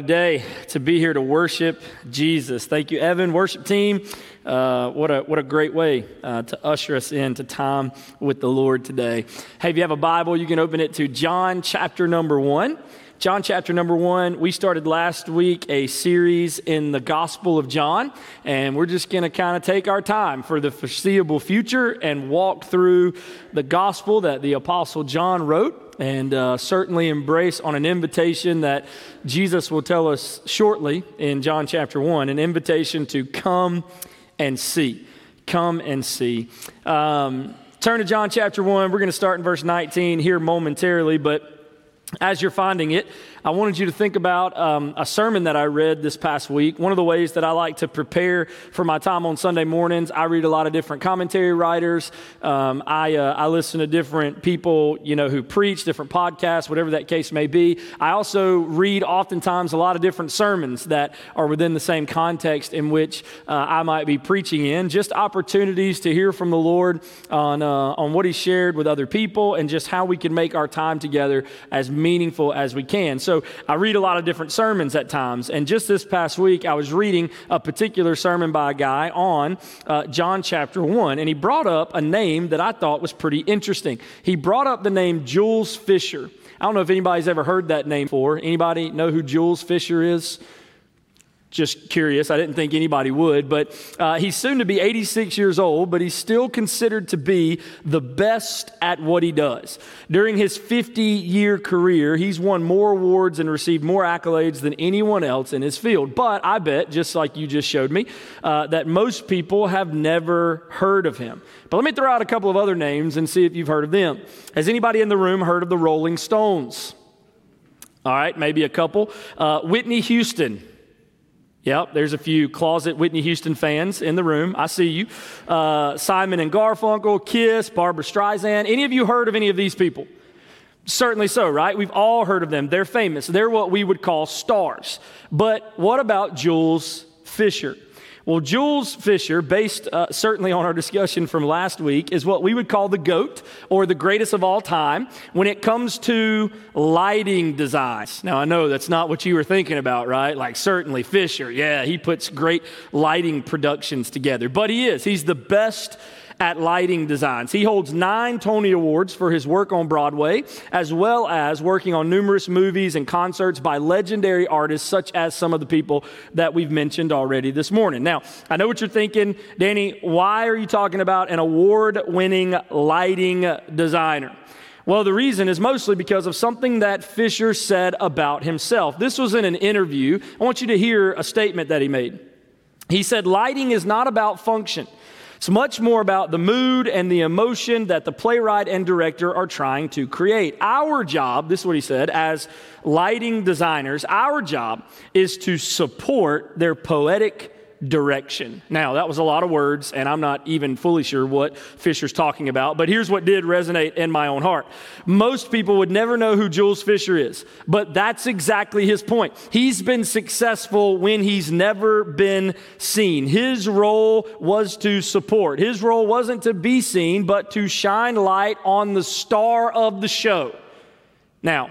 a day to be here to worship Jesus. Thank you, Evan, worship team. Uh, what, a, what a great way uh, to usher us into time with the Lord today. Hey, if you have a Bible, you can open it to John chapter number one. John chapter number one. We started last week a series in the Gospel of John, and we're just going to kind of take our time for the foreseeable future and walk through the gospel that the Apostle John wrote, and uh, certainly embrace on an invitation that Jesus will tell us shortly in John chapter one an invitation to come and see. Come and see. Um, turn to John chapter 1. We're going to start in verse 19 here momentarily, but as you're finding it, I wanted you to think about um, a sermon that I read this past week. One of the ways that I like to prepare for my time on Sunday mornings, I read a lot of different commentary writers. Um, I, uh, I listen to different people, you know, who preach, different podcasts, whatever that case may be. I also read oftentimes a lot of different sermons that are within the same context in which uh, I might be preaching in. Just opportunities to hear from the Lord on, uh, on what He shared with other people and just how we can make our time together as meaningful as we can. So so I read a lot of different sermons at times. And just this past week, I was reading a particular sermon by a guy on uh, John chapter 1, and he brought up a name that I thought was pretty interesting. He brought up the name Jules Fisher. I don't know if anybody's ever heard that name before. Anybody know who Jules Fisher is? Just curious. I didn't think anybody would, but uh, he's soon to be 86 years old, but he's still considered to be the best at what he does. During his 50 year career, he's won more awards and received more accolades than anyone else in his field. But I bet, just like you just showed me, uh, that most people have never heard of him. But let me throw out a couple of other names and see if you've heard of them. Has anybody in the room heard of the Rolling Stones? All right, maybe a couple. Uh, Whitney Houston. Yep, there's a few closet Whitney Houston fans in the room. I see you. Uh, Simon and Garfunkel, Kiss, Barbra Streisand. Any of you heard of any of these people? Certainly so, right? We've all heard of them. They're famous. They're what we would call stars. But what about Jules Fisher? Well, Jules Fisher, based uh, certainly on our discussion from last week, is what we would call the GOAT or the greatest of all time when it comes to lighting designs. Now, I know that's not what you were thinking about, right? Like, certainly Fisher, yeah, he puts great lighting productions together, but he is. He's the best at lighting designs. He holds nine Tony Awards for his work on Broadway, as well as working on numerous movies and concerts by legendary artists, such as some of the people that we've mentioned already this morning. Now, I know what you're thinking, Danny, why are you talking about an award winning lighting designer? Well, the reason is mostly because of something that Fisher said about himself. This was in an interview. I want you to hear a statement that he made. He said, Lighting is not about function. It's much more about the mood and the emotion that the playwright and director are trying to create. Our job, this is what he said, as lighting designers, our job is to support their poetic direction. Now, that was a lot of words, and I'm not even fully sure what Fisher's talking about, but here's what did resonate in my own heart. Most people would never know who Jules Fisher is, but that's exactly his point. He's been successful when he's never been seen. His role was to support, his role wasn't to be seen, but to shine light on the star of the show. Now,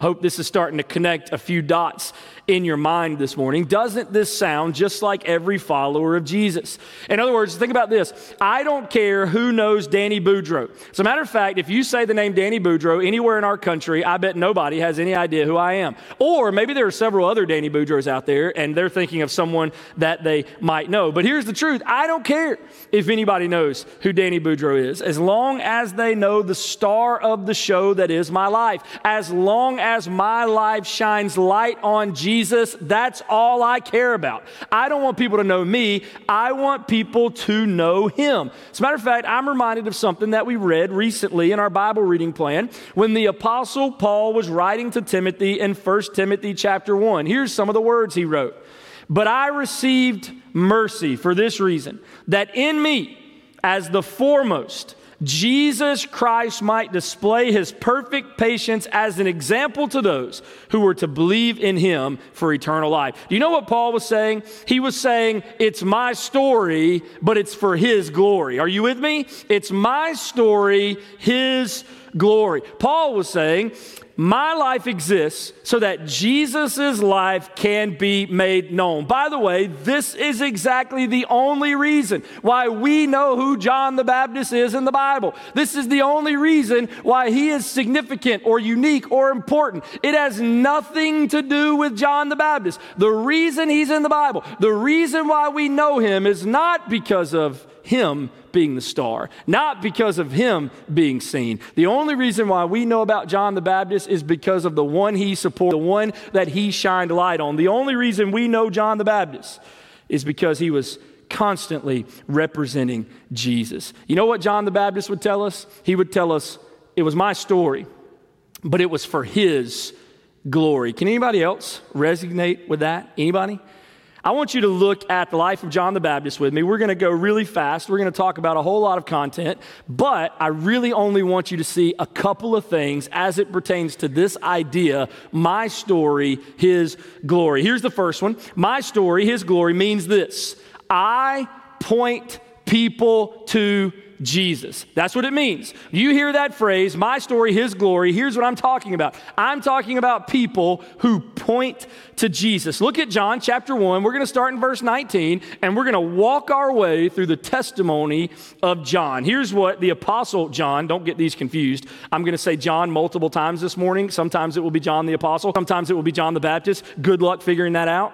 Hope this is starting to connect a few dots in your mind this morning. Doesn't this sound just like every follower of Jesus? In other words, think about this. I don't care who knows Danny Boudreau. As a matter of fact, if you say the name Danny Boudreau anywhere in our country, I bet nobody has any idea who I am. Or maybe there are several other Danny Boudreaux out there and they're thinking of someone that they might know. But here's the truth I don't care if anybody knows who Danny Boudreau is, as long as they know the star of the show that is my life. As long as my life shines light on Jesus, that's all I care about. I don't want people to know me, I want people to know Him. As a matter of fact, I'm reminded of something that we read recently in our Bible reading plan when the Apostle Paul was writing to Timothy in 1 Timothy chapter 1. Here's some of the words he wrote. But I received mercy for this reason, that in me, as the foremost, Jesus Christ might display his perfect patience as an example to those who were to believe in him for eternal life. Do you know what Paul was saying? He was saying, It's my story, but it's for his glory. Are you with me? It's my story, his glory. Paul was saying, My life exists so that Jesus' life can be made known. By the way, this is exactly the only reason why we know who John the Baptist is in the Bible. This is the only reason why he is significant or unique or important. It has nothing to do with John the Baptist. The reason he's in the Bible, the reason why we know him is not because of him being the star, not because of him being seen. The only reason why we know about John the Baptist is because of the one he supported, the one that he shined light on. The only reason we know John the Baptist is because he was constantly representing Jesus. You know what John the Baptist would tell us? He would tell us, it was my story, but it was for his glory. Can anybody else resonate with that? Anybody? I want you to look at the life of John the Baptist with me. We're going to go really fast. We're going to talk about a whole lot of content, but I really only want you to see a couple of things as it pertains to this idea my story, his glory. Here's the first one My story, his glory means this I point people to Jesus. That's what it means. You hear that phrase, my story, his glory. Here's what I'm talking about. I'm talking about people who point to Jesus. Look at John chapter 1. We're going to start in verse 19 and we're going to walk our way through the testimony of John. Here's what the apostle John, don't get these confused. I'm going to say John multiple times this morning. Sometimes it will be John the apostle, sometimes it will be John the Baptist. Good luck figuring that out.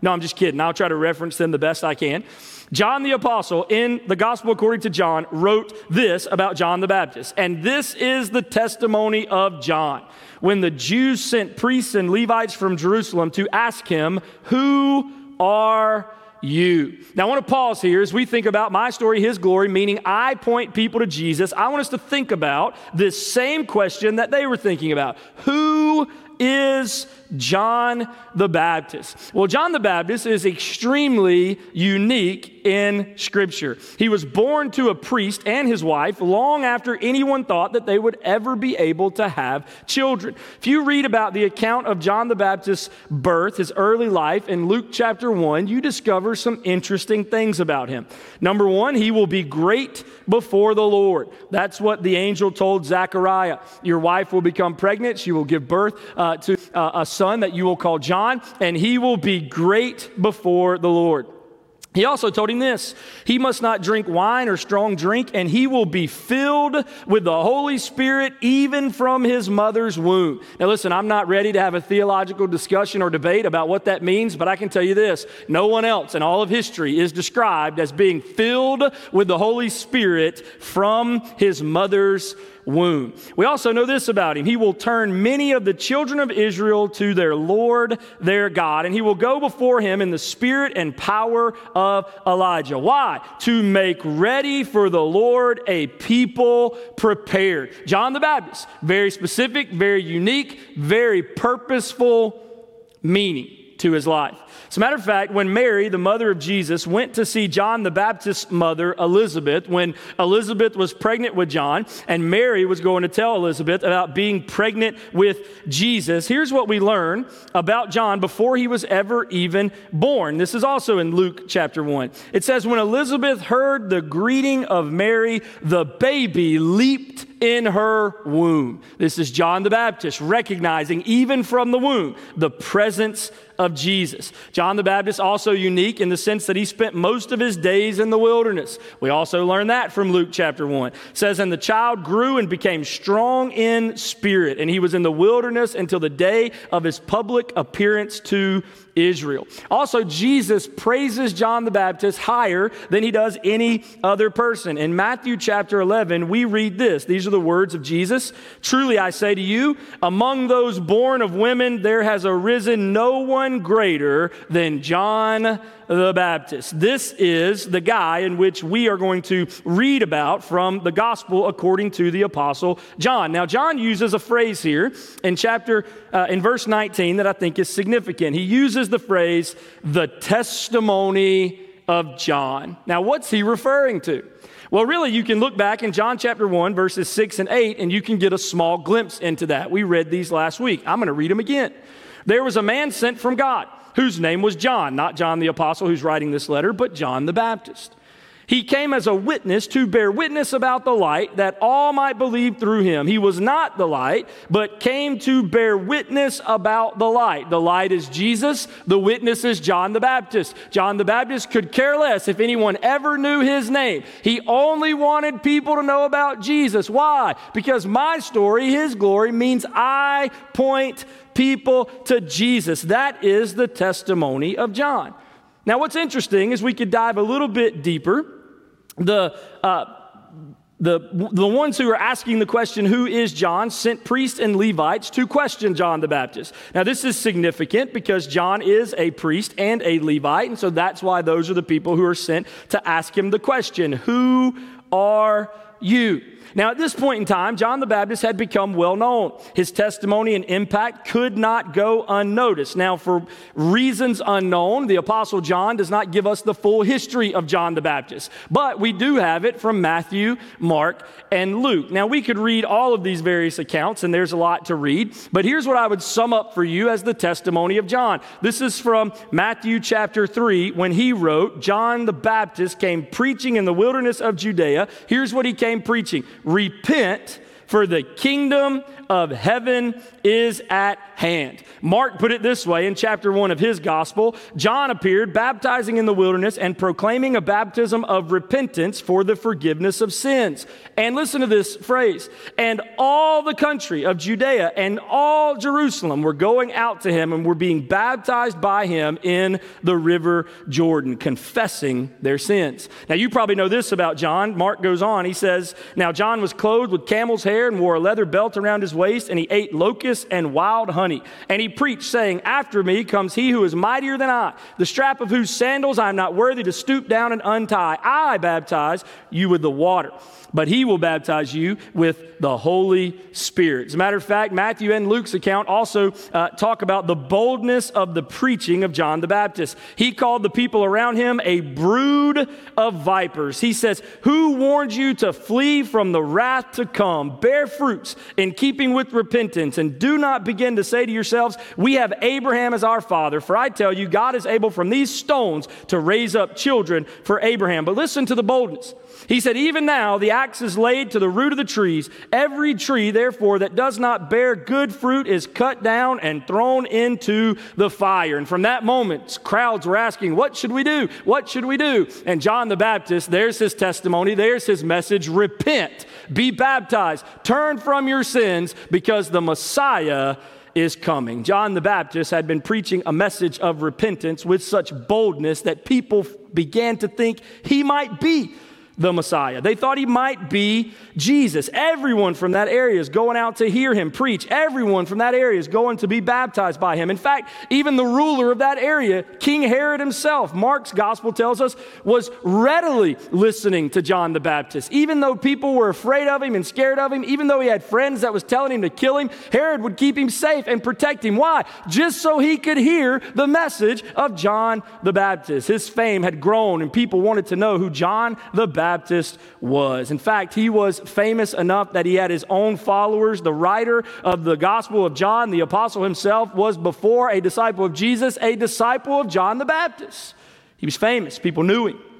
No, I'm just kidding. I'll try to reference them the best I can. John the Apostle, in the Gospel according to John, wrote this about John the Baptist. And this is the testimony of John. When the Jews sent priests and Levites from Jerusalem to ask him, Who are you. Now, I want to pause here as we think about my story, his glory, meaning I point people to Jesus. I want us to think about this same question that they were thinking about Who is John the Baptist? Well, John the Baptist is extremely unique in Scripture. He was born to a priest and his wife long after anyone thought that they would ever be able to have children. If you read about the account of John the Baptist's birth, his early life, in Luke chapter 1, you discover some interesting things about him. Number one, he will be great before the Lord. That's what the angel told Zechariah. Your wife will become pregnant, she will give birth uh, to uh, a son that you will call John, and he will be great before the Lord. He also told him this He must not drink wine or strong drink, and he will be filled with the Holy Spirit even from his mother's womb. Now, listen, I'm not ready to have a theological discussion or debate about what that means, but I can tell you this no one else in all of history is described as being filled with the Holy Spirit from his mother's womb. We also know this about him. He will turn many of the children of Israel to their Lord, their God, and he will go before him in the spirit and power of Elijah. Why? To make ready for the Lord a people prepared. John the Baptist, very specific, very unique, very purposeful meaning to his life. As a matter of fact, when Mary, the mother of Jesus, went to see John the Baptist's mother, Elizabeth, when Elizabeth was pregnant with John, and Mary was going to tell Elizabeth about being pregnant with Jesus, here's what we learn about John before he was ever even born. This is also in Luke chapter 1. It says, When Elizabeth heard the greeting of Mary, the baby leaped in her womb. This is John the Baptist recognizing, even from the womb, the presence of Jesus. John the Baptist also unique in the sense that he spent most of his days in the wilderness. We also learn that from Luke chapter 1. It says, And the child grew and became strong in spirit, and he was in the wilderness until the day of his public appearance to Israel. Also, Jesus praises John the Baptist higher than he does any other person. In Matthew chapter 11, we read this. These are the words of Jesus. Truly, I say to you, among those born of women, there has arisen no one greater than John the Baptist. This is the guy in which we are going to read about from the gospel according to the apostle John. Now, John uses a phrase here in chapter, uh, in verse 19 that I think is significant. He uses the phrase, the testimony of John. Now, what's he referring to? Well, really, you can look back in John chapter 1, verses 6 and 8, and you can get a small glimpse into that. We read these last week. I'm going to read them again. There was a man sent from God whose name was John, not John the apostle who's writing this letter, but John the Baptist. He came as a witness to bear witness about the light that all might believe through him. He was not the light, but came to bear witness about the light. The light is Jesus, the witness is John the Baptist. John the Baptist could care less if anyone ever knew his name. He only wanted people to know about Jesus. Why? Because my story, his glory, means I point people to Jesus. That is the testimony of John. Now, what's interesting is we could dive a little bit deeper. The uh, the, the ones who are asking the question, Who is John? sent priests and Levites to question John the Baptist. Now, this is significant because John is a priest and a Levite, and so that's why those are the people who are sent to ask him the question, Who are you? Now, at this point in time, John the Baptist had become well known. His testimony and impact could not go unnoticed. Now, for reasons unknown, the Apostle John does not give us the full history of John the Baptist, but we do have it from Matthew, Mark, and Luke. Now, we could read all of these various accounts, and there's a lot to read, but here's what I would sum up for you as the testimony of John. This is from Matthew chapter 3 when he wrote, John the Baptist came preaching in the wilderness of Judea. Here's what he came preaching repent, for the kingdom of heaven is at hand. Mark put it this way in chapter 1 of his gospel John appeared baptizing in the wilderness and proclaiming a baptism of repentance for the forgiveness of sins. And listen to this phrase and all the country of Judea and all Jerusalem were going out to him and were being baptized by him in the river Jordan, confessing their sins. Now, you probably know this about John. Mark goes on, he says, Now John was clothed with camel's hair and wore a leather belt around his waist, and he ate locusts and wild honey. And he preached, saying, After me comes he who is mightier than I, the strap of whose sandals I am not worthy to stoop down and untie. I baptize you with the water but he will baptize you with the Holy Spirit. As a matter of fact, Matthew and Luke's account also uh, talk about the boldness of the preaching of John the Baptist. He called the people around him a brood of vipers. He says, Who warned you to flee from the wrath to come? Bear fruits in keeping with repentance, and do not begin to say to yourselves, We have Abraham as our father. For I tell you, God is able from these stones to raise up children for Abraham. But listen to the boldness. He said, Even now the axe is laid to the root of the trees. Every tree, therefore, that does not bear good fruit is cut down and thrown into the fire. And from that moment, crowds were asking, What should we do? What should we do? And John the Baptist, there's his testimony, there's his message repent, be baptized, turn from your sins because the Messiah is coming. John the Baptist had been preaching a message of repentance with such boldness that people began to think he might be the Messiah. They thought he might be Jesus. Everyone from that area is going out to hear him preach. Everyone from that area is going to be baptized by him. In fact, even the ruler of that area, King Herod himself, Mark's gospel tells us, was readily listening to John the Baptist. Even though people were afraid of him and scared of him, even though he had friends that was telling him to kill him, Herod would keep him safe and protect him. Why? Just so he could hear the message of John the Baptist. His fame had grown and people wanted to know who John the Baptist Baptist was. In fact, he was famous enough that he had his own followers. The writer of the Gospel of John, the apostle himself, was before a disciple of Jesus, a disciple of John the Baptist. He was famous, people knew him.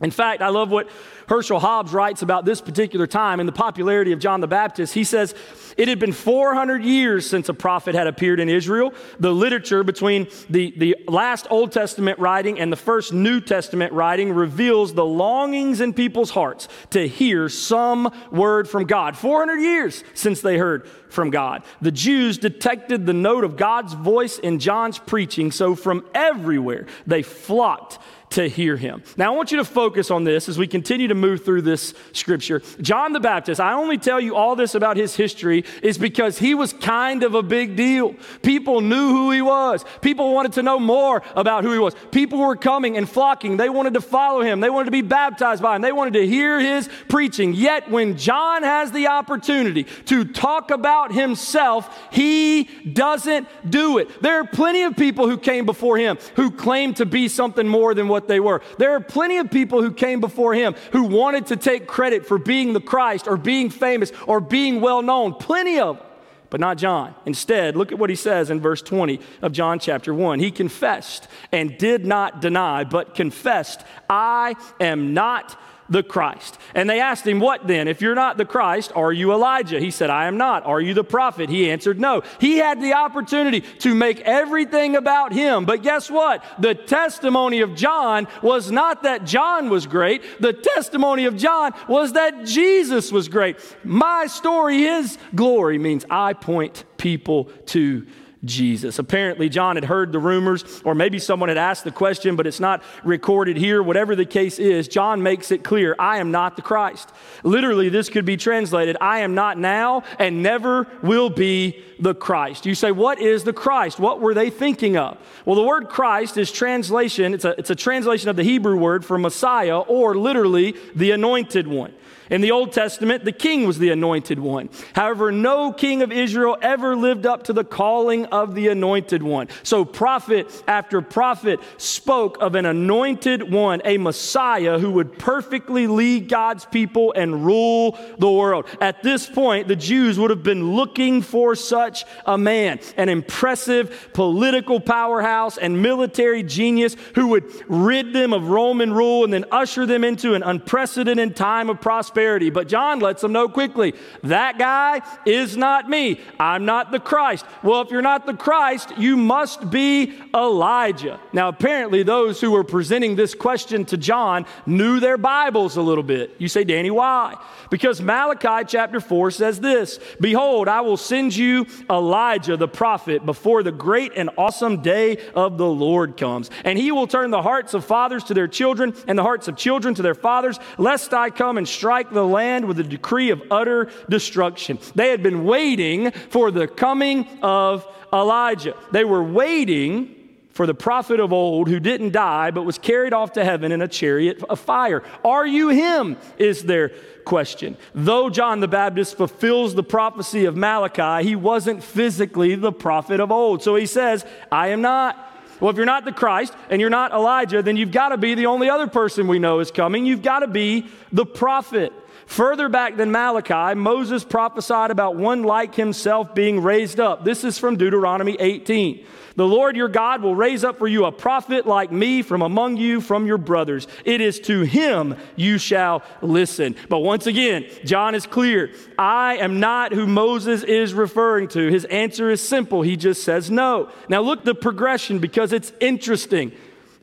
In fact, I love what Herschel Hobbs writes about this particular time and the popularity of John the Baptist. He says, It had been 400 years since a prophet had appeared in Israel. The literature between the, the last Old Testament writing and the first New Testament writing reveals the longings in people's hearts to hear some word from God. 400 years since they heard from God. The Jews detected the note of God's voice in John's preaching, so from everywhere they flocked to hear him. Now, I want you to focus on this as we continue to move through this scripture. John the Baptist, I only tell you all this about his history is because he was kind of a big deal. People knew who he was, people wanted to know more about who he was. People were coming and flocking. They wanted to follow him, they wanted to be baptized by him, they wanted to hear his preaching. Yet, when John has the opportunity to talk about himself, he doesn't do it. There are plenty of people who came before him who claimed to be something more than what they were. There are plenty of people who came before him who wanted to take credit for being the Christ or being famous or being well known. Plenty of them. but not John. Instead, look at what he says in verse 20 of John chapter 1. He confessed and did not deny, but confessed, I am not the Christ. And they asked him, What then? If you're not the Christ, are you Elijah? He said, I am not. Are you the prophet? He answered, No. He had the opportunity to make everything about him. But guess what? The testimony of John was not that John was great. The testimony of John was that Jesus was great. My story, his glory, means I point people to Jesus. Apparently, John had heard the rumors, or maybe someone had asked the question, but it's not recorded here. Whatever the case is, John makes it clear I am not the Christ. Literally, this could be translated I am not now and never will be the Christ. You say, What is the Christ? What were they thinking of? Well, the word Christ is translation, it's a, it's a translation of the Hebrew word for Messiah, or literally the anointed one. In the Old Testament, the king was the anointed one. However, no king of Israel ever lived up to the calling of the anointed one. So, prophet after prophet spoke of an anointed one, a Messiah who would perfectly lead God's people and rule the world. At this point, the Jews would have been looking for such a man, an impressive political powerhouse and military genius who would rid them of Roman rule and then usher them into an unprecedented time of prosperity prosperity. But John lets them know quickly that guy is not me. I'm not the Christ. Well, if you're not the Christ, you must be Elijah. Now, apparently, those who were presenting this question to John knew their Bibles a little bit. You say, Danny, why? Because Malachi chapter 4 says this Behold, I will send you Elijah the prophet before the great and awesome day of the Lord comes. And he will turn the hearts of fathers to their children and the hearts of children to their fathers, lest I come and strike strike the land with a decree of utter destruction. They had been waiting for the coming of Elijah. They were waiting for the prophet of old who didn't die but was carried off to heaven in a chariot of fire. Are you him? Is their question. Though John the Baptist fulfills the prophecy of Malachi, he wasn't physically the prophet of old. So he says, I am not. Well, if you're not the Christ and you're not Elijah, then you've got to be the only other person we know is coming. You've got to be the prophet. Further back than Malachi, Moses prophesied about one like himself being raised up. This is from Deuteronomy 18. The Lord your God will raise up for you a prophet like me from among you, from your brothers. It is to him you shall listen. But once again, John is clear. I am not who Moses is referring to. His answer is simple. He just says no. Now look the progression because it's interesting.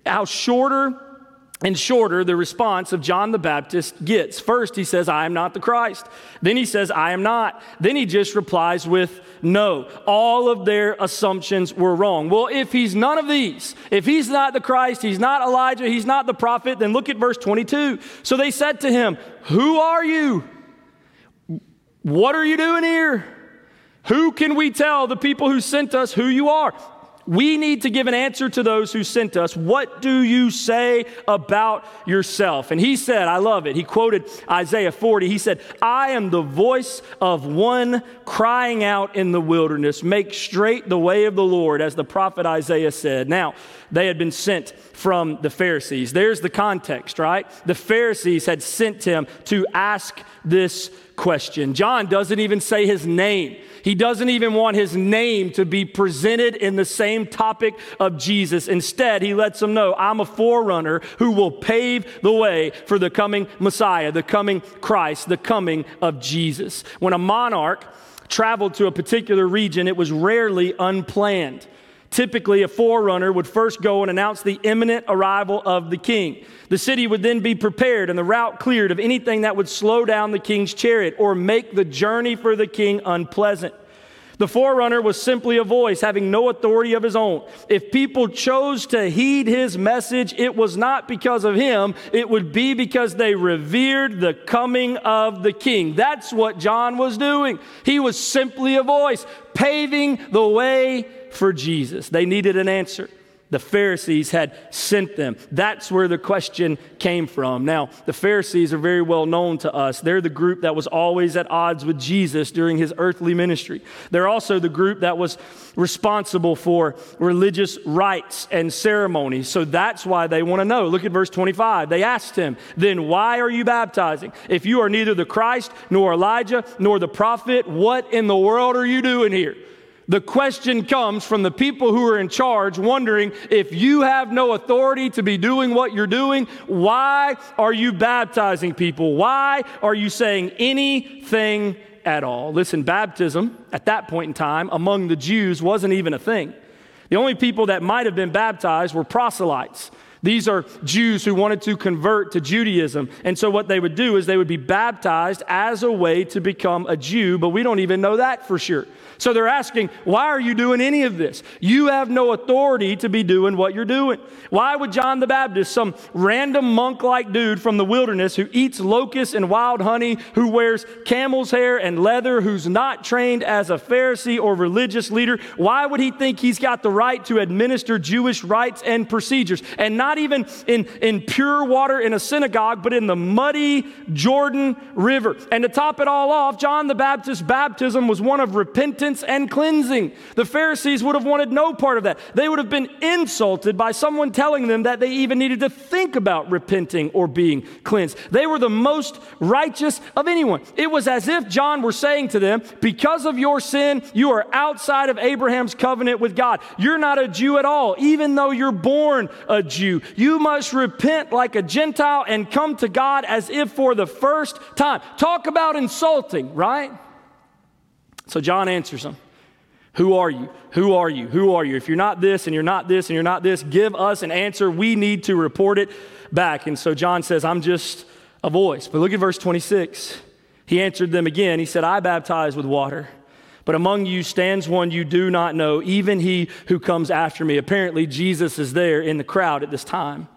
How shorter and shorter the response of John the Baptist gets. First, he says, I am not the Christ. Then he says, I am not. Then he just replies with, No. All of their assumptions were wrong. Well, if he's none of these, if he's not the Christ, he's not Elijah, he's not the prophet, then look at verse 22. So they said to him, Who are you? What are you doing here? Who can we tell the people who sent us who you are? We need to give an answer to those who sent us. What do you say about yourself? And he said, I love it. He quoted Isaiah 40. He said, I am the voice of one crying out in the wilderness, make straight the way of the Lord, as the prophet Isaiah said. Now, they had been sent from the Pharisees. There's the context, right? The Pharisees had sent him to ask this question. John doesn't even say his name. He doesn't even want his name to be presented in the same topic of Jesus. Instead, he lets them know I'm a forerunner who will pave the way for the coming Messiah, the coming Christ, the coming of Jesus. When a monarch traveled to a particular region, it was rarely unplanned. Typically, a forerunner would first go and announce the imminent arrival of the king. The city would then be prepared and the route cleared of anything that would slow down the king's chariot or make the journey for the king unpleasant. The forerunner was simply a voice having no authority of his own. If people chose to heed his message, it was not because of him, it would be because they revered the coming of the king. That's what John was doing. He was simply a voice paving the way for Jesus. They needed an answer. The Pharisees had sent them. That's where the question came from. Now, the Pharisees are very well known to us. They're the group that was always at odds with Jesus during his earthly ministry. They're also the group that was responsible for religious rites and ceremonies. So that's why they want to know. Look at verse 25. They asked him, Then why are you baptizing? If you are neither the Christ, nor Elijah, nor the prophet, what in the world are you doing here? The question comes from the people who are in charge, wondering if you have no authority to be doing what you're doing, why are you baptizing people? Why are you saying anything at all? Listen, baptism at that point in time among the Jews wasn't even a thing. The only people that might have been baptized were proselytes. These are Jews who wanted to convert to Judaism. And so, what they would do is they would be baptized as a way to become a Jew, but we don't even know that for sure. So they're asking, why are you doing any of this? You have no authority to be doing what you're doing. Why would John the Baptist, some random monk like dude from the wilderness who eats locusts and wild honey, who wears camel's hair and leather, who's not trained as a Pharisee or religious leader, why would he think he's got the right to administer Jewish rites and procedures? And not even in, in pure water in a synagogue, but in the muddy Jordan River. And to top it all off, John the Baptist's baptism was one of repentance and cleansing. The Pharisees would have wanted no part of that. They would have been insulted by someone telling them that they even needed to think about repenting or being cleansed. They were the most righteous of anyone. It was as if John were saying to them, Because of your sin, you are outside of Abraham's covenant with God. You're not a Jew at all, even though you're born a Jew. You must repent like a Gentile and come to God as if for the first time. Talk about insulting, right? So John answers them Who are you? Who are you? Who are you? If you're not this and you're not this and you're not this, give us an answer. We need to report it back. And so John says, I'm just a voice. But look at verse 26. He answered them again. He said, I baptize with water. But among you stands one you do not know, even he who comes after me. Apparently, Jesus is there in the crowd at this time.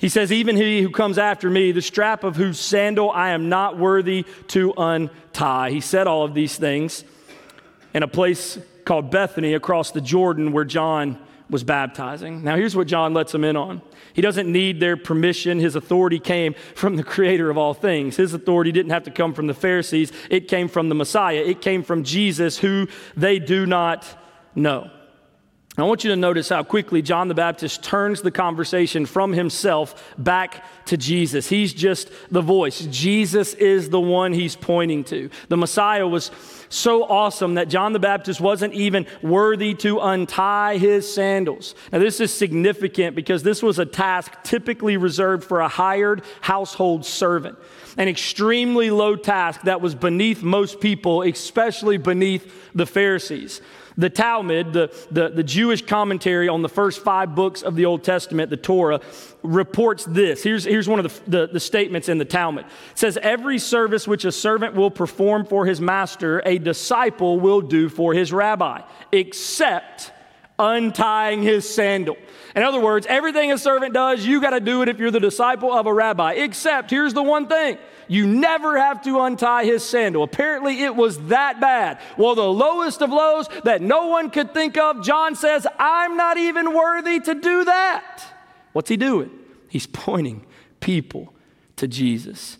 He says, Even he who comes after me, the strap of whose sandal I am not worthy to untie. He said all of these things in a place called Bethany across the Jordan where John was baptizing. Now, here's what John lets him in on. He doesn't need their permission. His authority came from the creator of all things. His authority didn't have to come from the Pharisees, it came from the Messiah, it came from Jesus, who they do not know. I want you to notice how quickly John the Baptist turns the conversation from himself back to Jesus. He's just the voice. Jesus is the one he's pointing to. The Messiah was so awesome that John the Baptist wasn't even worthy to untie his sandals. Now, this is significant because this was a task typically reserved for a hired household servant, an extremely low task that was beneath most people, especially beneath the Pharisees. The Talmud, the, the, the, Jewish commentary on the first five books of the Old Testament, the Torah, reports this. Here's, here's one of the, the, the statements in the Talmud. It says, Every service which a servant will perform for his master, a disciple will do for his rabbi, except untying his sandal. In other words, everything a servant does, you got to do it if you're the disciple of a rabbi. Except, here's the one thing you never have to untie his sandal. Apparently, it was that bad. Well, the lowest of lows that no one could think of, John says, I'm not even worthy to do that. What's he doing? He's pointing people to Jesus.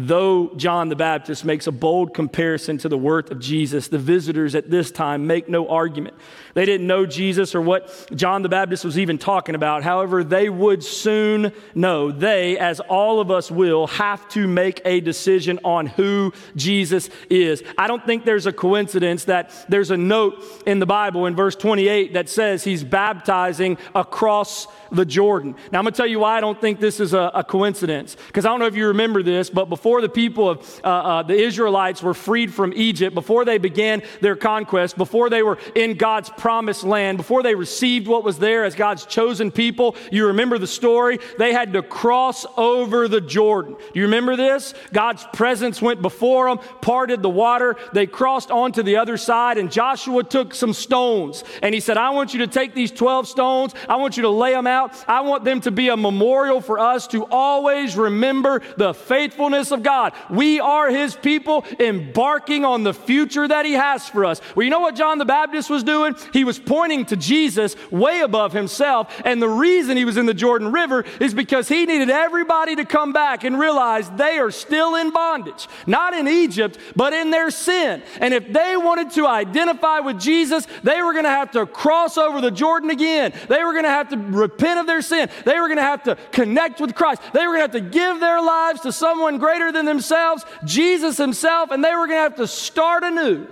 Though John the Baptist makes a bold comparison to the worth of Jesus, the visitors at this time make no argument. They didn't know Jesus or what John the Baptist was even talking about. However, they would soon know. They, as all of us will, have to make a decision on who Jesus is. I don't think there's a coincidence that there's a note in the Bible in verse 28 that says he's baptizing across the Jordan. Now, I'm going to tell you why I don't think this is a, a coincidence. Because I don't know if you remember this, but before the people of uh, uh, the Israelites were freed from Egypt, before they began their conquest, before they were in God's promised land, before they received what was there as God's chosen people, you remember the story? They had to cross over the Jordan. Do you remember this? God's presence went before them, parted the water. They crossed onto the other side, and Joshua took some stones and he said, I want you to take these 12 stones, I want you to lay them out. I want them to be a memorial for us to always remember the faithfulness of of God. We are his people embarking on the future that he has for us. Well, you know what John the Baptist was doing? He was pointing to Jesus way above himself. And the reason he was in the Jordan River is because he needed everybody to come back and realize they are still in bondage, not in Egypt, but in their sin. And if they wanted to identify with Jesus, they were going to have to cross over the Jordan again. They were going to have to repent of their sin. They were going to have to connect with Christ. They were going to have to give their lives to someone greater than themselves, Jesus Himself, and they were going to have to start anew.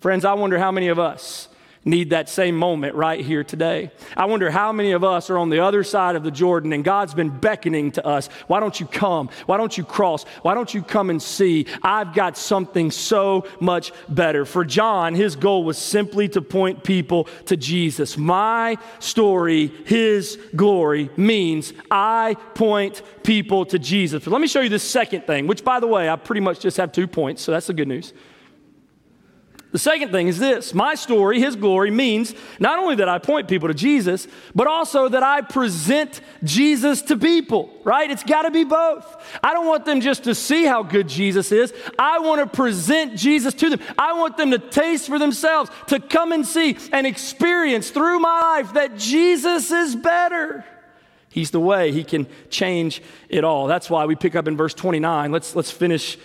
Friends, I wonder how many of us need that same moment right here today. I wonder how many of us are on the other side of the Jordan and God's been beckoning to us. Why don't you come? Why don't you cross? Why don't you come and see? I've got something so much better. For John, his goal was simply to point people to Jesus. My story, his glory means I point people to Jesus. But let me show you the second thing, which by the way, I pretty much just have two points, so that's the good news. The second thing is this my story, his glory, means not only that I point people to Jesus, but also that I present Jesus to people, right? It's got to be both. I don't want them just to see how good Jesus is. I want to present Jesus to them. I want them to taste for themselves, to come and see and experience through my life that Jesus is better. He's the way, He can change it all. That's why we pick up in verse 29. Let's, let's finish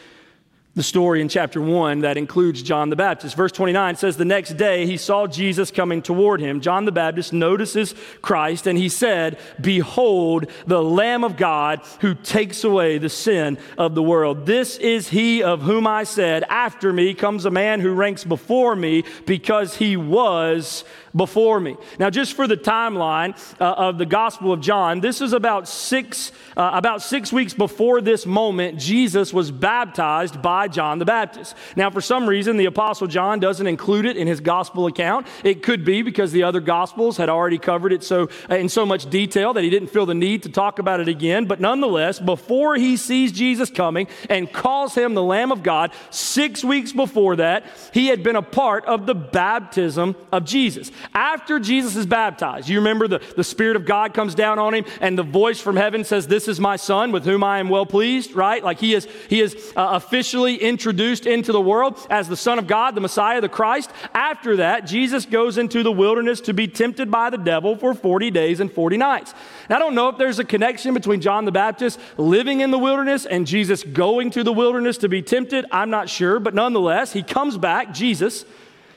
the story in chapter 1 that includes John the Baptist. Verse 29 says, The next day he saw Jesus coming toward him. John the Baptist notices Christ and he said, Behold, the Lamb of God who takes away the sin of the world. This is he of whom I said, After me comes a man who ranks before me because he was before me. Now, just for the timeline uh, of the Gospel of John, this is about six, uh, about six weeks before this moment, Jesus was baptized by John the Baptist. Now, for some reason, the Apostle John doesn't include it in his Gospel account. It could be because the other Gospels had already covered it so, uh, in so much detail that he didn't feel the need to talk about it again. But nonetheless, before he sees Jesus coming and calls him the Lamb of God, six weeks before that, he had been a part of the baptism of Jesus. After Jesus is baptized, you remember the, the Spirit of God comes down on him and the voice from heaven says, This is my Son with whom I am well pleased, right? Like he is, he is uh, officially introduced into the world as the Son of God, the Messiah, the Christ. After that, Jesus goes into the wilderness to be tempted by the devil for 40 days and 40 nights. Now, I don't know if there's a connection between John the Baptist living in the wilderness and Jesus going to the wilderness to be tempted. I'm not sure, but nonetheless, he comes back, Jesus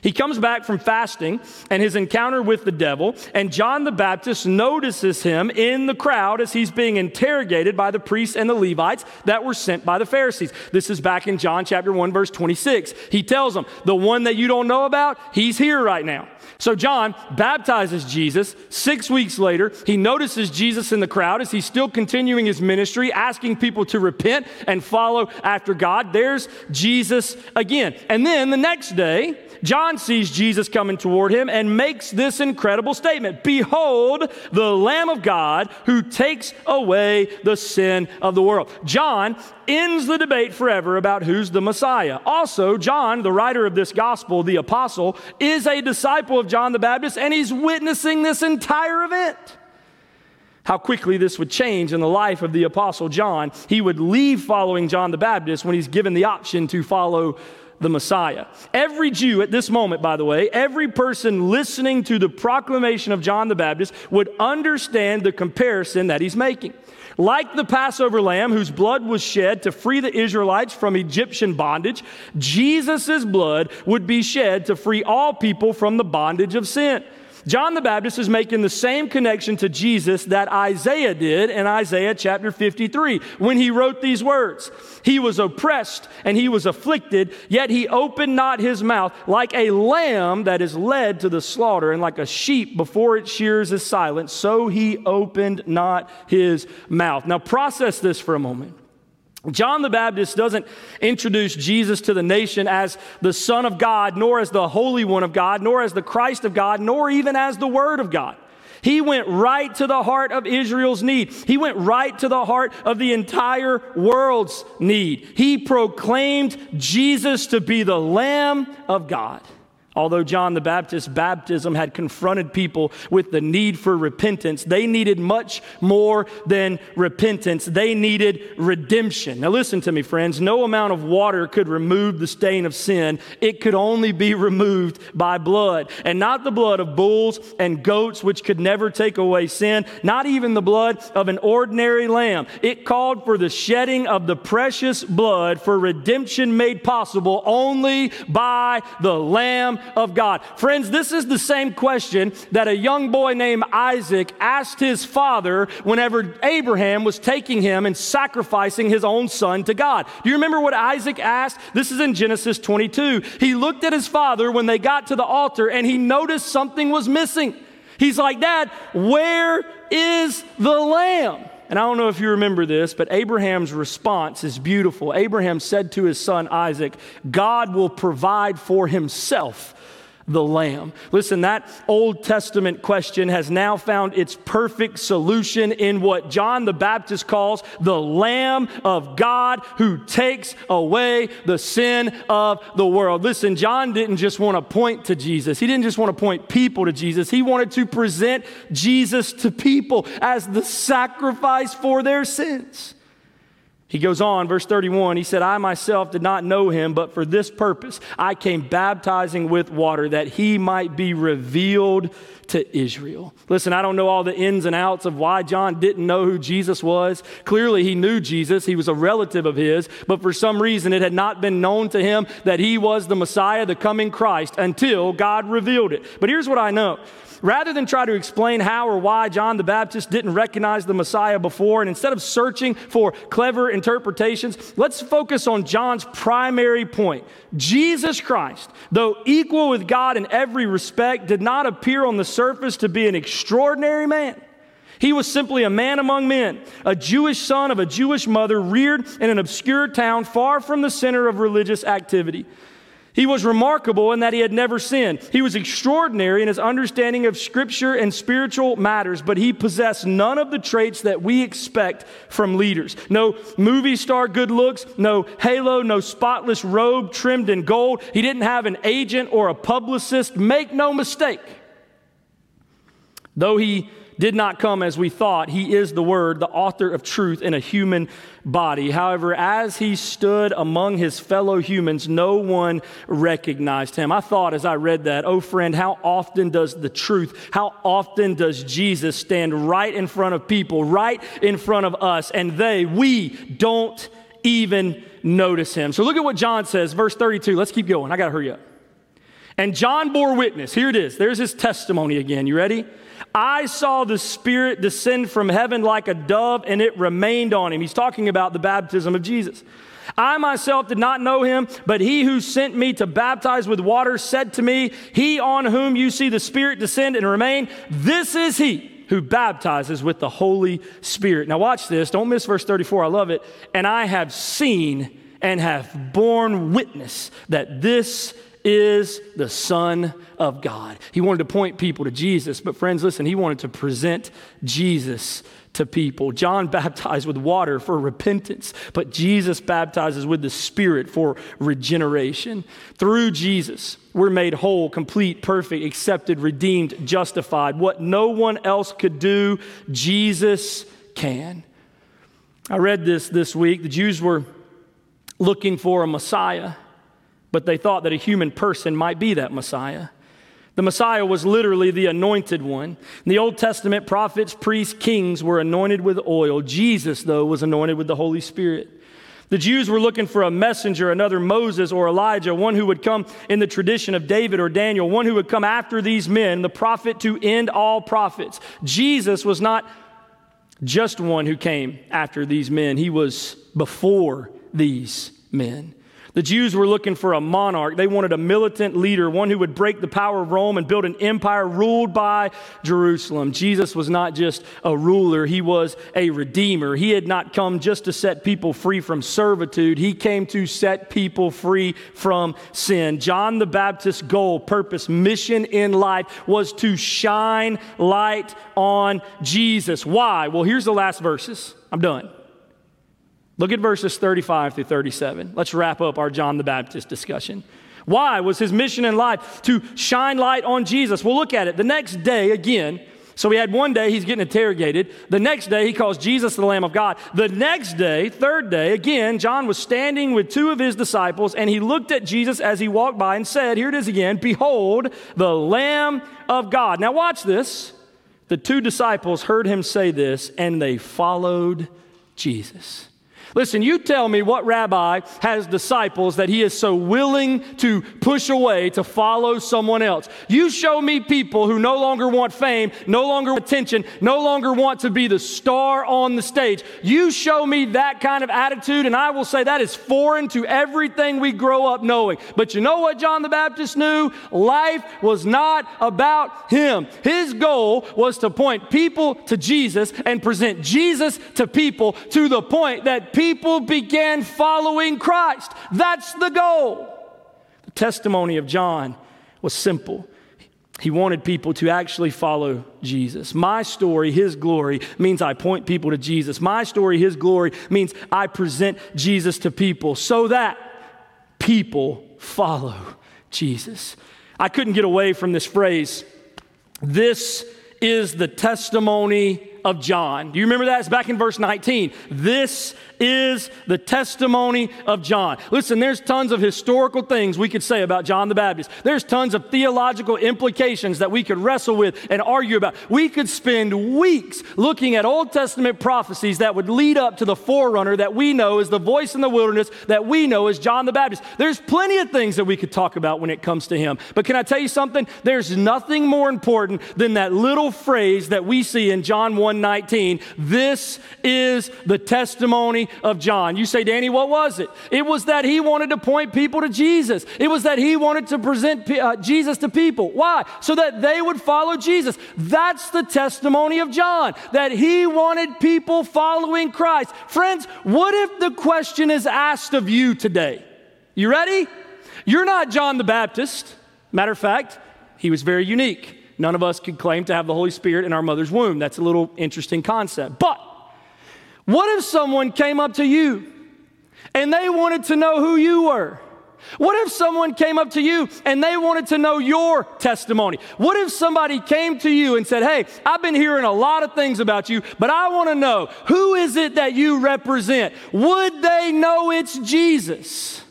he comes back from fasting and his encounter with the devil, and John the Baptist notices him in the crowd as he's being interrogated by the priests and the Levites that were sent by the Pharisees. This is back in John chapter 1, verse 26. He tells them, The one that you don't know about, he's here right now. So John baptizes Jesus. Six weeks later, he notices Jesus in the crowd as he's still continuing his ministry, asking people to repent and follow after God. There's Jesus again. And then the next day, John sees Jesus coming toward him and makes this incredible statement Behold, the Lamb of God who takes away the sin of the world. John ends the debate forever about who's the Messiah. Also, John, the writer of this gospel, the apostle, is a disciple of John the Baptist and he's witnessing this entire event how quickly this would change in the life of the Apostle John. He would leave following John the Baptist when he's given the option to follow the Messiah. Every Jew at this moment, by the way, every person listening to the proclamation of John the Baptist would understand the comparison that he's making. Like the Passover lamb whose blood was shed to free the Israelites from Egyptian bondage, Jesus' blood would be shed to free all people from the bondage of sin. John the Baptist is making the same connection to Jesus that Isaiah did in Isaiah chapter 53 when he wrote these words He was oppressed and he was afflicted, yet he opened not his mouth, like a lamb that is led to the slaughter, and like a sheep before its shears is silent, so he opened not his mouth. Now, process this for a moment. John the Baptist doesn't introduce Jesus to the nation as the Son of God, nor as the Holy One of God, nor as the Christ of God, nor even as the Word of God. He went right to the heart of Israel's need. He went right to the heart of the entire world's need. He proclaimed Jesus to be the Lamb of God. Although John the Baptist's baptism had confronted people with the need for repentance, they needed much more than repentance. They needed redemption. Now, listen to me, friends. No amount of water could remove the stain of sin, it could only be removed by blood. And not the blood of bulls and goats, which could never take away sin, not even the blood of an ordinary lamb. It called for the shedding of the precious blood for redemption made possible only by the Lamb of God. Friends, this is the same question that a young boy named Isaac asked his father whenever Abraham was taking him and sacrificing his own son to God. Do you remember what Isaac asked? This is in Genesis 22. He looked at his father when they got to the altar and he noticed something was missing. He's like, Dad, where is the lamb? And I don't know if you remember this, but Abraham's response is beautiful. Abraham said to his son Isaac, God will provide for himself the Lamb. Listen, that Old Testament question has now found its perfect solution in what John the Baptist calls the Lamb of God who takes away the sin of the world. Listen, John didn't just want to point to Jesus, he didn't just want to point people to Jesus, he wanted to present Jesus to people as the sacrifice for their sins. He goes on, verse 31, he said, I myself did not know him, but for this purpose I came baptizing with water that he might be revealed to Israel. Listen, I don't know all the ins and outs of why John didn't know who Jesus was. Clearly, he knew Jesus, he was a relative of his, but for some reason it had not been known to him that he was the Messiah, the coming Christ, until God revealed it. But here's what I know rather than try to explain how or why John the Baptist didn't recognize the Messiah before, and instead of searching for clever interpretations, let's focus on John's primary point. Jesus Christ, though equal with God in every respect, did not appear on the surface to be an extraordinary man. He was simply a man among men, a Jewish son of a Jewish mother, reared in an obscure town far from the center of religious activity. He was remarkable in that he had never sinned. He was extraordinary in his understanding of scripture and spiritual matters, but he possessed none of the traits that we expect from leaders. No movie star good looks, no halo, no spotless robe trimmed in gold. He didn't have an agent or a publicist. Make no mistake. Though he did not come as we thought. He is the Word, the author of truth in a human body. However, as he stood among his fellow humans, no one recognized him. I thought as I read that, oh friend, how often does the truth, how often does Jesus stand right in front of people, right in front of us, and they, we don't even notice him. So look at what John says, verse 32. Let's keep going. I got to hurry up. And John bore witness. Here it is. There's his testimony again. You ready? I saw the Spirit descend from heaven like a dove, and it remained on him. He's talking about the baptism of Jesus. I myself did not know him, but he who sent me to baptize with water said to me, He on whom you see the Spirit descend and remain, this is he who baptizes with the Holy Spirit. Now, watch this. Don't miss verse 34. I love it. And I have seen and have borne witness that this is the Son of God. He wanted to point people to Jesus, but friends, listen, he wanted to present Jesus to people. John baptized with water for repentance, but Jesus baptizes with the Spirit for regeneration. Through Jesus, we're made whole, complete, perfect, accepted, redeemed, justified. What no one else could do, Jesus can. I read this this week. The Jews were looking for a Messiah but they thought that a human person might be that Messiah. The Messiah was literally the anointed one. In the Old Testament, prophets, priests, kings were anointed with oil. Jesus, though, was anointed with the Holy Spirit. The Jews were looking for a messenger, another Moses or Elijah, one who would come in the tradition of David or Daniel, one who would come after these men, the prophet to end all prophets. Jesus was not just one who came after these men, he was before these men. The Jews were looking for a monarch. They wanted a militant leader, one who would break the power of Rome and build an empire ruled by Jerusalem. Jesus was not just a ruler, he was a redeemer. He had not come just to set people free from servitude, he came to set people free from sin. John the Baptist's goal, purpose, mission in life was to shine light on Jesus. Why? Well, here's the last verses. I'm done. Look at verses 35 through 37. Let's wrap up our John the Baptist discussion. Why was his mission in life to shine light on Jesus? Well, look at it. The next day, again, so he had one day he's getting interrogated. The next day he calls Jesus the Lamb of God. The next day, third day, again, John was standing with two of his disciples and he looked at Jesus as he walked by and said, Here it is again, Behold, the Lamb of God. Now watch this. The two disciples heard him say this and they followed Jesus. Listen, you tell me what rabbi has disciples that he is so willing to push away to follow someone else. You show me people who no longer want fame, no longer attention, no longer want to be the star on the stage. You show me that kind of attitude, and I will say that is foreign to everything we grow up knowing. But you know what John the Baptist knew? Life was not about him. His goal was to point people to Jesus and present Jesus to people to the point that people people began following Christ. That's the goal. The testimony of John was simple. He wanted people to actually follow Jesus. My story, His glory, means I point people to Jesus. My story, His glory, means I present Jesus to people so that people follow Jesus. I couldn't get away from this phrase. This is the testimony of John. Do you remember that? It's back in verse 19. This is the testimony of John. Listen, there's tons of historical things we could say about John the Baptist. There's tons of theological implications that we could wrestle with and argue about. We could spend weeks looking at Old Testament prophecies that would lead up to the forerunner that we know is the voice in the wilderness that we know is John the Baptist. There's plenty of things that we could talk about when it comes to him. But can I tell you something? There's nothing more important than that little phrase that we see in John 1:19. This is the testimony of John. You say, Danny, what was it? It was that he wanted to point people to Jesus. It was that he wanted to present uh, Jesus to people. Why? So that they would follow Jesus. That's the testimony of John, that he wanted people following Christ. Friends, what if the question is asked of you today? You ready? You're not John the Baptist. Matter of fact, he was very unique. None of us could claim to have the Holy Spirit in our mother's womb. That's a little interesting concept. But what if someone came up to you and they wanted to know who you were? What if someone came up to you and they wanted to know your testimony? What if somebody came to you and said, Hey, I've been hearing a lot of things about you, but I want to know who is it that you represent? Would they know it's Jesus?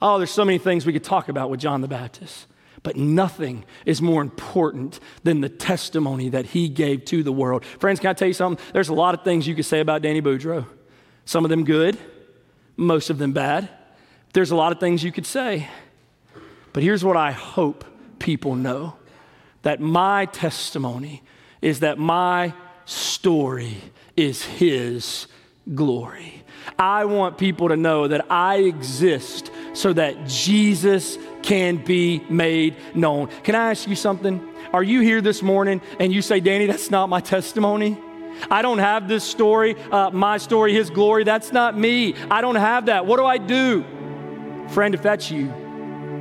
Oh, there's so many things we could talk about with John the Baptist. But nothing is more important than the testimony that he gave to the world. Friends, can I tell you something? There's a lot of things you could say about Danny Boudreau. Some of them good, most of them bad. There's a lot of things you could say. But here's what I hope people know that my testimony is that my story is his glory. I want people to know that I exist so that Jesus can be made known. Can I ask you something? Are you here this morning and you say, Danny, that's not my testimony? I don't have this story, uh, my story, his glory. That's not me. I don't have that. What do I do? Friend, if that's you,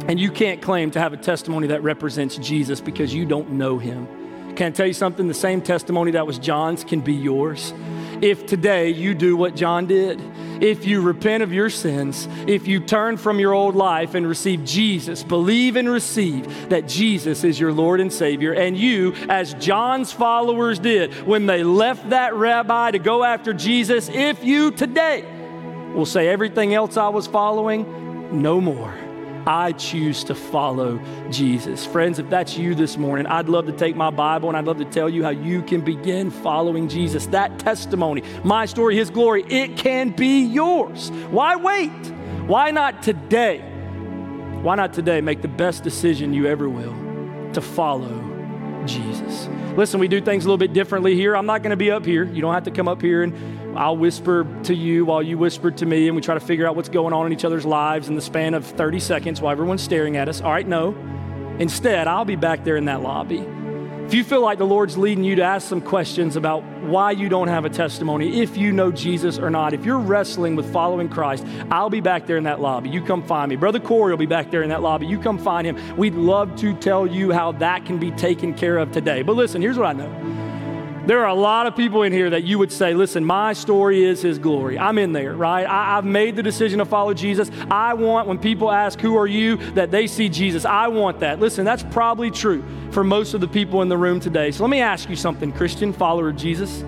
and you can't claim to have a testimony that represents Jesus because you don't know him, can I tell you something? The same testimony that was John's can be yours if today you do what John did. If you repent of your sins, if you turn from your old life and receive Jesus, believe and receive that Jesus is your Lord and Savior, and you, as John's followers did when they left that rabbi to go after Jesus, if you today will say everything else I was following, no more I choose to follow Jesus. Friends, if that's you this morning, I'd love to take my Bible and I'd love to tell you how you can begin following Jesus. That testimony, my story, His glory, it can be yours. Why wait? Why not today? Why not today make the best decision you ever will to follow Jesus? Listen, we do things a little bit differently here. I'm not going to be up here. You don't have to come up here and I'll whisper to you while you whisper to me, and we try to figure out what's going on in each other's lives in the span of 30 seconds while everyone's staring at us. All right, no. Instead, I'll be back there in that lobby. If you feel like the Lord's leading you to ask some questions about why you don't have a testimony, if you know Jesus or not, if you're wrestling with following Christ, I'll be back there in that lobby. You come find me. Brother Corey will be back there in that lobby. You come find him. We'd love to tell you how that can be taken care of today. But listen, here's what I know There are a lot of people in here that you would say, listen, my story is his glory. I'm in there, right? I, have made the decision to follow Jesus. I want, when people ask, who are you, that they see Jesus. I want that. Listen, that's probably true for most of the people in the room today. So let me ask you something, Christian, follower of Jesus.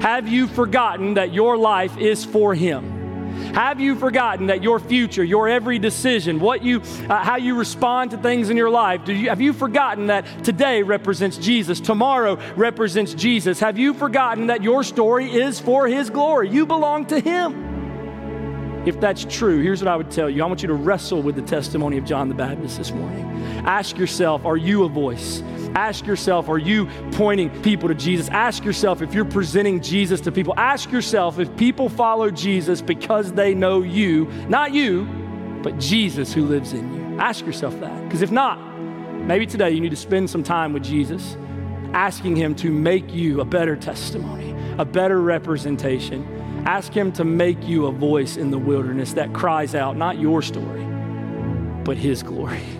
Have you forgotten that your life is for him? Have you forgotten that your future, your every decision, what you, uh, how you respond to things in your life, do you, have you forgotten that today represents Jesus, tomorrow represents Jesus? Have you forgotten that your story is for His glory? You belong to Him. If that's true, here's what I would tell you. I want you to wrestle with the testimony of John the Baptist this morning. Ask yourself, are you a voice? Ask yourself, are you pointing people to Jesus? Ask yourself if you're presenting Jesus to people. Ask yourself if people follow Jesus because they know you, not you, but Jesus who lives in you. Ask yourself that. Because if not, maybe today you need to spend some time with Jesus, asking Him to make you a better testimony, a better representation Ask Him to make you a voice in the wilderness that cries out not your story, but His glory.